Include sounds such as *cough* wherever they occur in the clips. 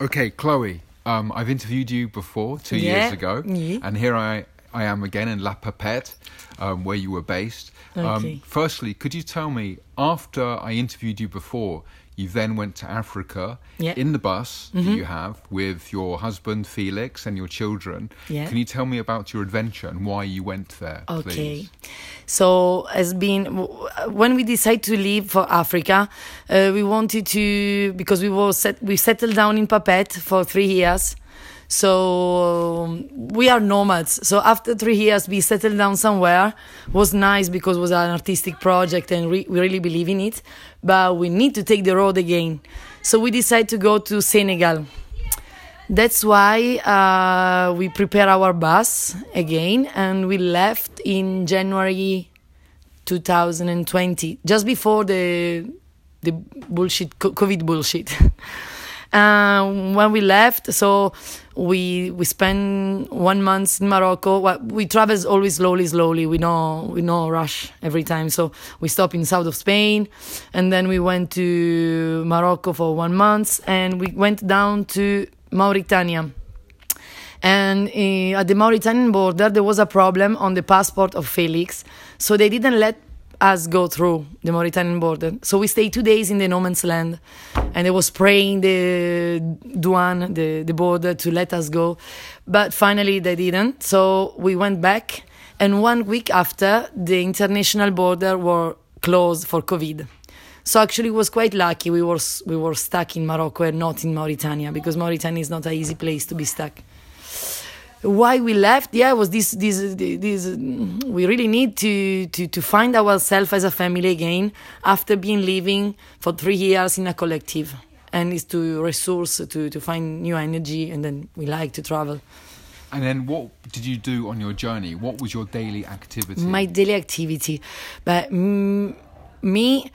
Okay, Chloe, um, I've interviewed you before two Yeah, years ago, yeah. and here I, I am again in La Papette, um, where you were based. Okay. Um, firstly, could you tell me, after I interviewed you before, you then went to Africa Yeah. Mm-hmm. in the bus that you have with your husband Felix and your children. Yeah. Can you tell me about your adventure and why you went there? Okay. please? So has been when we decided to leave for Africa, uh, we wanted to because we were set, we settled down in Papet for three years. So we are nomads. So after three years, we settled down somewhere. was nice because it was an artistic project and re- we really believe in it. But we need to take the road again. So we decided to go to Senegal. That's why uh, we prepare our bus again and we left in January 2020, just before the the bullshit COVID bullshit. *laughs* um, when we left, so we we spent one month in Morocco. We travel always slowly, slowly. We no we no rush every time. So we stop in south of Spain, and then we went to Morocco for one month, and we went down to Mauritania. And uh, at the Mauritanian border, there was a problem on the passport of Felix, so they didn't let us go through the Mauritanian border. So we stayed two days in the no man's land, and I was praying the Duan, the, the border, to let us go, but finally they didn't. So we went back, and one week after, the international border were closed for COVID. So actually, was quite lucky. We were we were stuck in Morocco and not in Mauritania because Mauritania is not an easy place to be stuck. Why we left? Yeah, was this this this? We really need to to to find ourselves as a family again after being living for three years in a collective, and is to resource to to find new energy, and then we like to travel. And then what did you do on your journey? What was your daily activity? my daily activity but mm, me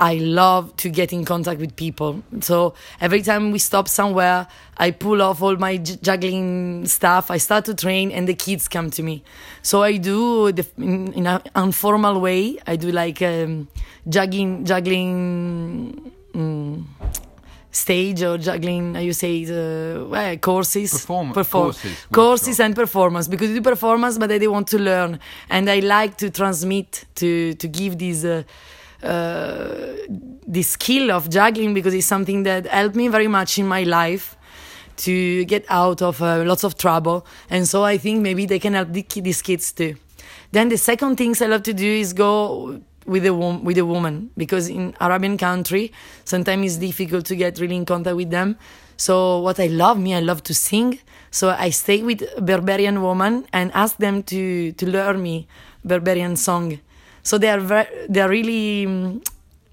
i love to get in contact with people. So every time we stop somewhere i pull off all my j- juggling stuff. I start to train and the kids come to me. So i do the, in, in an informal way i do like um, juggling juggling mm, stage or juggling, how you say, uh, well, courses, Perform- perform- courses, courses and performance because you do performance, but they want to learn, and I like to transmit to to give these. Uh, this skill of juggling because it's something that helped me very much in my life to get out of uh, lots of trouble. And so i think maybe they can help the, these kids too. Then the second things i love to do is go with a with a woman because in arabian country sometimes it's difficult to get really in contact with them. So what i love me i love to sing. So i stay with a berberian woman and ask them to to learn me berberian song so they are very, they are really mm,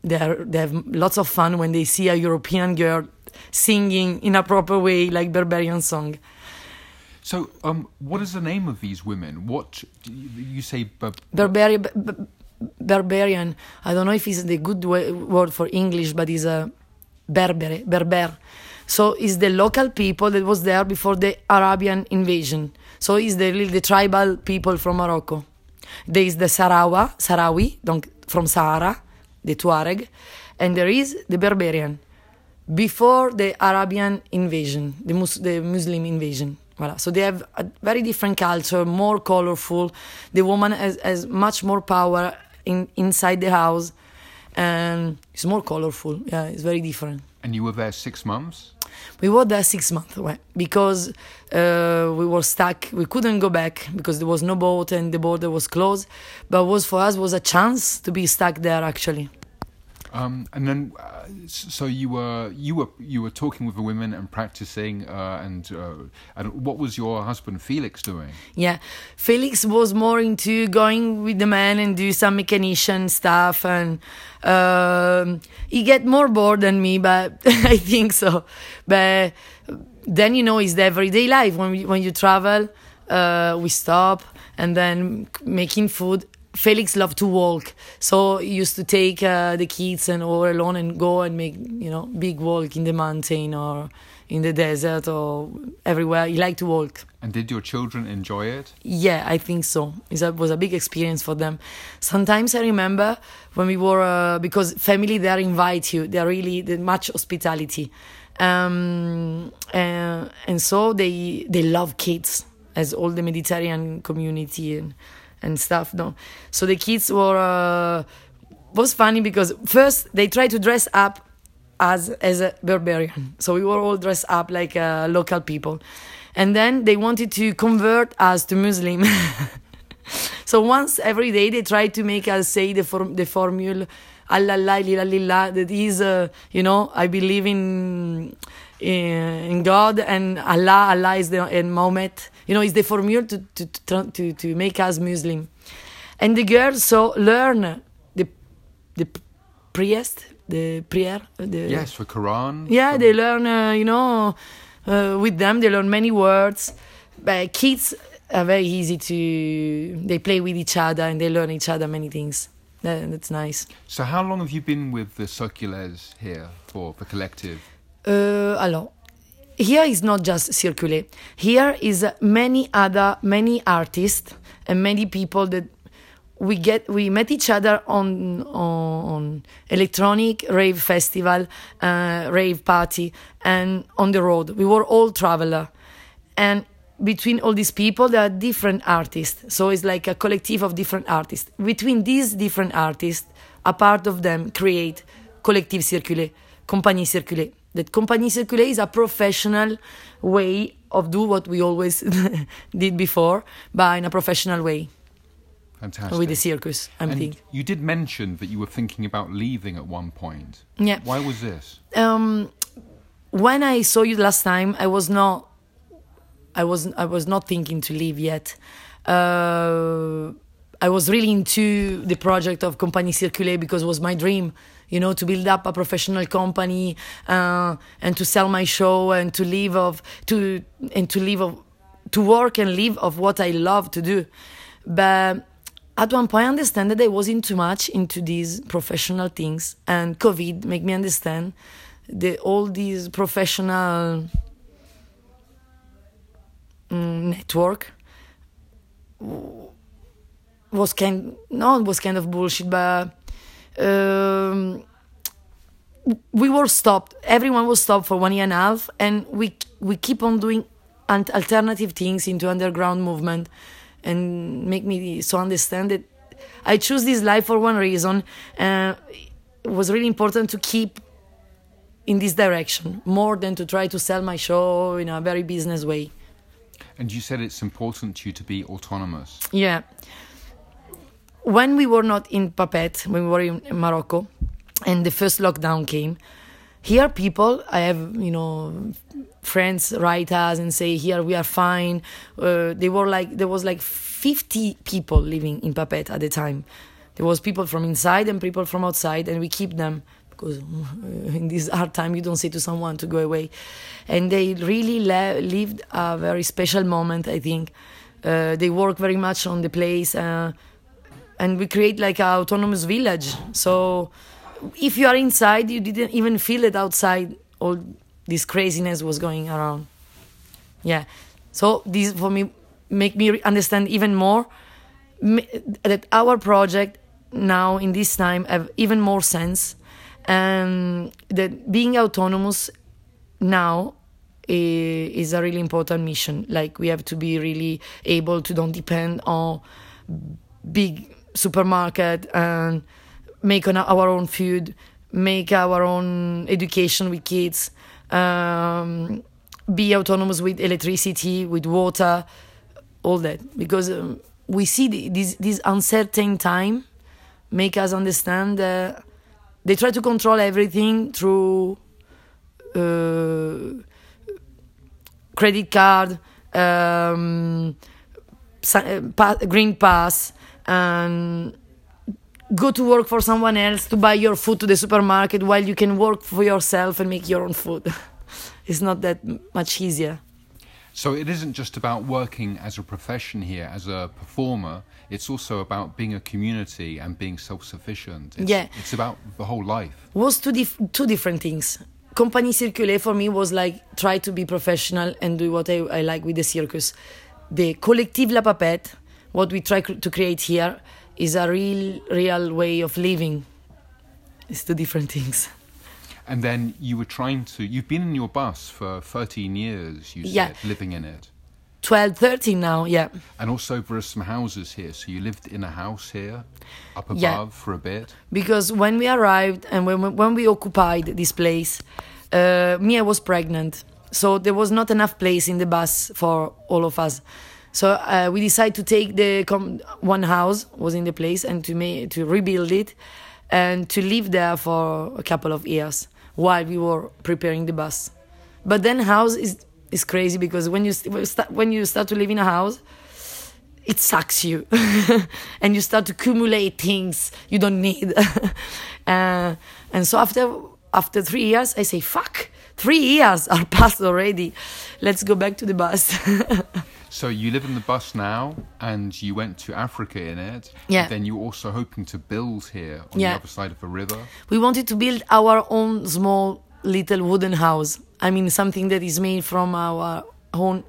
they are they have lots of fun when they see a European girl singing in a proper way like Berberian song. So, um, what is the name of these women? What do you, say? Ber- Berberian, Berberian. I don't know if it's the good way, word for English, but it's a Berbere, Berber. So it's the local people that was there before the Arabian invasion. So it's the really the tribal people from Morocco. There is the Sarawa, Sarawi, donc from Sahara, the Tuareg, and there is the Berberian before the Arabian invasion, the, Mus- the Muslim invasion. Voilà. So they have a very different culture, more colorful. The woman has, has much more power in, inside the house, and it's more colorful. Yeah, it's very different. and you were there six months. We were there six months well, because uh, we were stuck. We couldn't go back because there was no boat and the border was closed. But was for us was a chance to be stuck there actually. Um, and then, uh, so you were you were you were talking with the women and practicing. Uh, and uh, and what was your husband Felix doing? Yeah, Felix was more into going with the men and do some mechanician stuff, and um, he get more bored than me, but *laughs* I think so. But then you know, it's the everyday life when we, when you travel. Uh, we stop and then making food. Felix loved to walk, so he used to take uh, the kids and all alone and go and make you know big walk in the mountain or in the desert or everywhere. He liked to walk. And did your children enjoy it? Yeah, I think so. It was a big experience for them. Sometimes I remember when we were uh, because family there invite you. They're really they much hospitality, Um, uh, and so they they love kids as all the Mediterranean community and and stuff. No, so the kids were uh, was funny because first they tried to dress up as as a barbarian, so we were all dressed up like uh, local people, and then they wanted to convert us to Muslim. *laughs* so once every day they tried to make us say the form the formula Allah lila that is uh, you know I believe in in God and Allah Allah is the and Mohammed you know it's the formula to to to to make us Muslim. And the girls so learn the the priest the prayer the yes for Quran yeah they learn uh, you know uh, with them they learn many words. But kids are very easy to they play with each other and they learn each other many things. That, that's nice. So how long have you been with the circulars here for the collective uh, alors here is not just circulé here is many other many artists and many people that we get we met each other on on electronic rave festival uh, rave party and on the road. We were all traveler. And between all these people there are different artists. So it's like a collective of different artists. Between these different artists a part of them create collective circulé compagnie circulé that compagnie circulé is a professional way of do what we always *laughs* did before but in a professional way. Fantastic. with the circus i'm and thinking. you did mention that you were thinking about leaving at one point. Yeah. Why was this? Um when i saw you last time i was not I was I was not thinking to leave yet. Uh, I was really into the project of Compagnie Circulé because it was my dream, you know, to build up a professional company uh, and to sell my show and to live of to and to live of to work and live of what I love to do. But at one point, I understand that I wasn't too much into these professional things, and COVID made me understand that all these professional network was kind no it was kind of bullshit but um, we were stopped everyone was stopped for one year and a half and we we keep on doing alternative things into underground movement and make me so understand that i choose this life for one reason uh, it was really important to keep in this direction more than to try to sell my show in a very business way and you said it's important to you to be autonomous. Yeah. When we were not in Papet, when we were in Morocco, and the first lockdown came, here people, I have, you know, friends write us and say, here we are fine. Uh, they were like, there was like 50 people living in Papet at the time. There was people from inside and people from outside, and we keep them because in this hard time you don't say to someone to go away and they really le- lived a very special moment i think uh, they work very much on the place uh, and we create like an autonomous village. So if you are inside you didn't even feel it outside. All this craziness was going around. Yeah. So this for me make me understand even more that our project now in this time have even more sense. And that being autonomous now is a really important mission. Like we have to be really able to don't depend on big supermarket and make our own food make our own education with kids um, be autonomous with electricity with water all that. Because um, we see this this uncertain time make us understand that they try to control everything through uh, credit card, um, green pass, and go to work for someone else to buy your food to the supermarket while you can work for yourself and make your own food. *laughs* it's not that much easier. So it isn't just about working as a profession here, as a performer. It's also about being a community and being self-sufficient. It's, yeah, it's about the whole life. Was two dif- two different things. Company Circulé for me was like try to be professional and do what I, I like with the circus. The Collective La Papette, what we try to create here, is a real, real way of living. It's two different things. And then you were trying to. You've been in your bus for 13 years. You said Yeah. living in it. 12, 13 now, yeah. And also there are some houses here. So you lived in a house here, up above Yeah. for a bit. Because when we arrived and when we, when we occupied this place, uh, I was pregnant, so there was not enough place in the bus for all of us. So uh, we decided to take the one house was in the place and to make to rebuild it, and to live there for a couple of years while we were preparing the bus. But then house is is crazy because when you when you start to live in a house, it sucks you. *laughs* And you start to accumulate things you don't need. *laughs* Uh, and so after after three years i say fuck three years are *laughs* passed already. Let's go back to the bus So you live in the bus now, and you went to Africa in it. Yeah. Then you were also hoping to build here on Yeah. the other side of the river. we wanted to build our own small little wooden house i mean something that is made from our own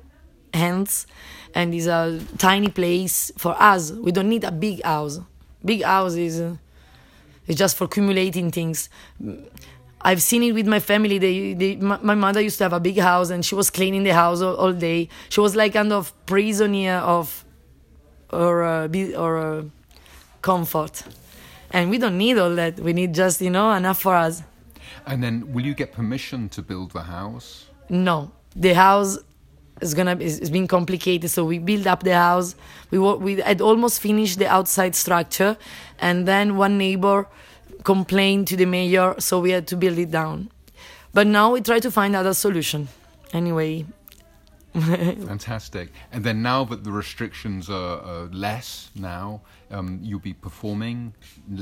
hands and is a tiny place for us we don't need a big house big house is uh, It's just for accumulating things. I've seen it with my family. They, they, my, my mother used to have a big house, and she was cleaning the house all, all day. She was like kind of prisoner of, or uh, be- or uh, comfort. And we don't need all that. We need just you know enough for us. And then, will you get permission to build the house? No, the house is gonna is, is being complicated. So we build up the house. We we had almost finished the outside structure, and then one neighbor complained to the mayor, so we had to build it down. But now we try to find other solution. Anyway, *laughs* Fantastic. And then, now that the restrictions are, are less, now um, you'll be performing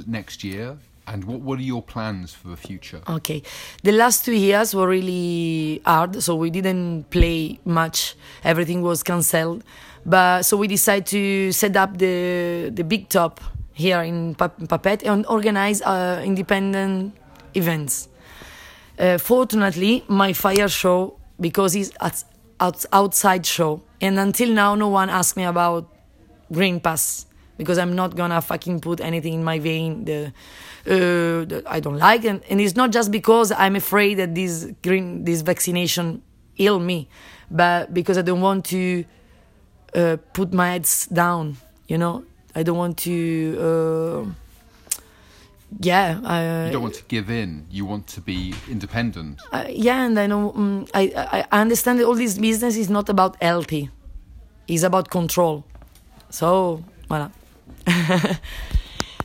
next year. And what what are your plans for the future? Okay. The last two years were really hard, so we didn't play much. Everything was cancelled. But so we decided to set up the the big top here in Papet and organize uh, independent events. Uh, fortunately, my fire show because it's out, outside show, and until now, no one asked me about green pass because I'm not gonna fucking put anything in my vein the, uh, that I don't like, and, and it's not just because I'm afraid that this green this vaccination ill me, but because I don't want to uh, put my heads down. You know, I don't want to. Uh, yeah, I, You don't want to give in. You want to be independent. uh, yeah, and I know um, I, I understand that all this business is not about healthy, it's about control. So voilà. *laughs*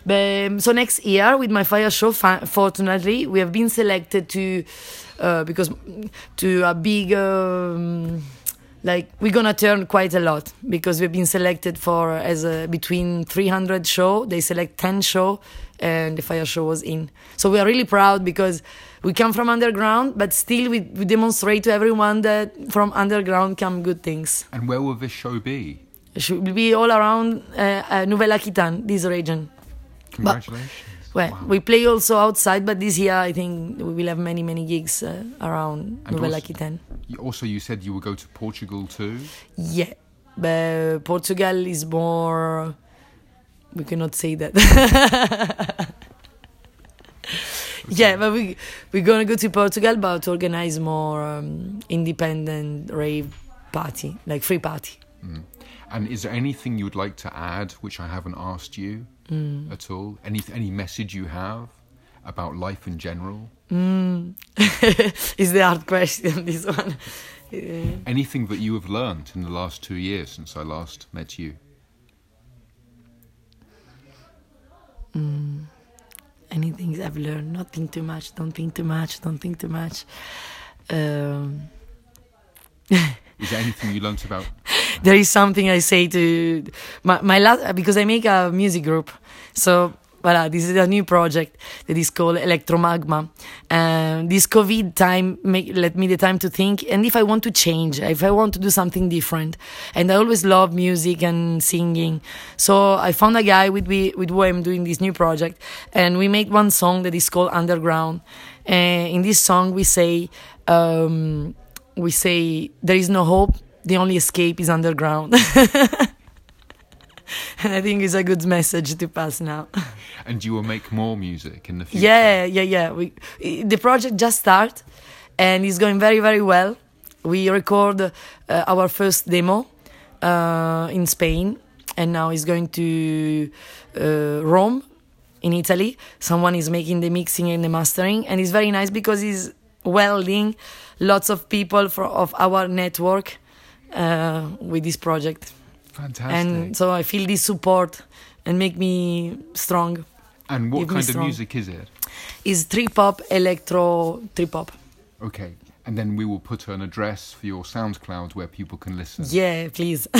but, so next year with my fire show, fortunately, we have been selected to uh, because to a big. Um, like we're gonna turn quite a lot because we've been selected for as a between 300 show they select 10 show and the fire show was in so we are really proud because we come from underground but still we, we demonstrate to everyone that from underground come good things And where will this show be? it should be all around uh, uh, Nouvelle Aquitaine this region Congratulations. Well Wow. we play also outside but this year I think we will have many many gigs uh, around also- Aquitaine You- Also, you said you would go to Portugal too. Yeah, but Portugal is more. We cannot say that. *laughs* yeah, but we we're gonna go to Portugal, but to organize more um, independent rave party, like free party. And is there anything you would like to add which I haven't asked you Mm. at all? Any any message you have about life in general? *laughs* is the hard question. This one. Anything that you have learned in the last two years since I last met you? anything I've learned. Not think too much. Don't think too much. Don't think too much. Um, *laughs* Is there anything you learnt about? There is something I say to my, my last because I make a music group. So voilà, this is a new project that is called Electromagma. And this COVID time make let me the time to think. And if I want to change, if I want to do something different, and I always love music and singing, so I found a guy with we with who I'm doing this new project, and we made one song that is called Underground. And in this song, we say. Um, we say there is no hope the only escape is underground *laughs* and I think it's a good message to pass now. *laughs* And you will make more music in the future. Yeah, yeah, yeah. We the project just started, and it's going very, very well. We record uh, our first demo uh, in Spain, and now it's going to uh, Rome, in Italy. Someone is making the mixing and the mastering, and it's very nice because it's welding lots of people for, of our network uh, with this project. Fantastic. And so I feel this support and make me strong. And what kind of music is it? Is trip hop, electro, trip hop. Okay. And then we will put an address for your SoundCloud where people can listen. Yeah, please. *laughs*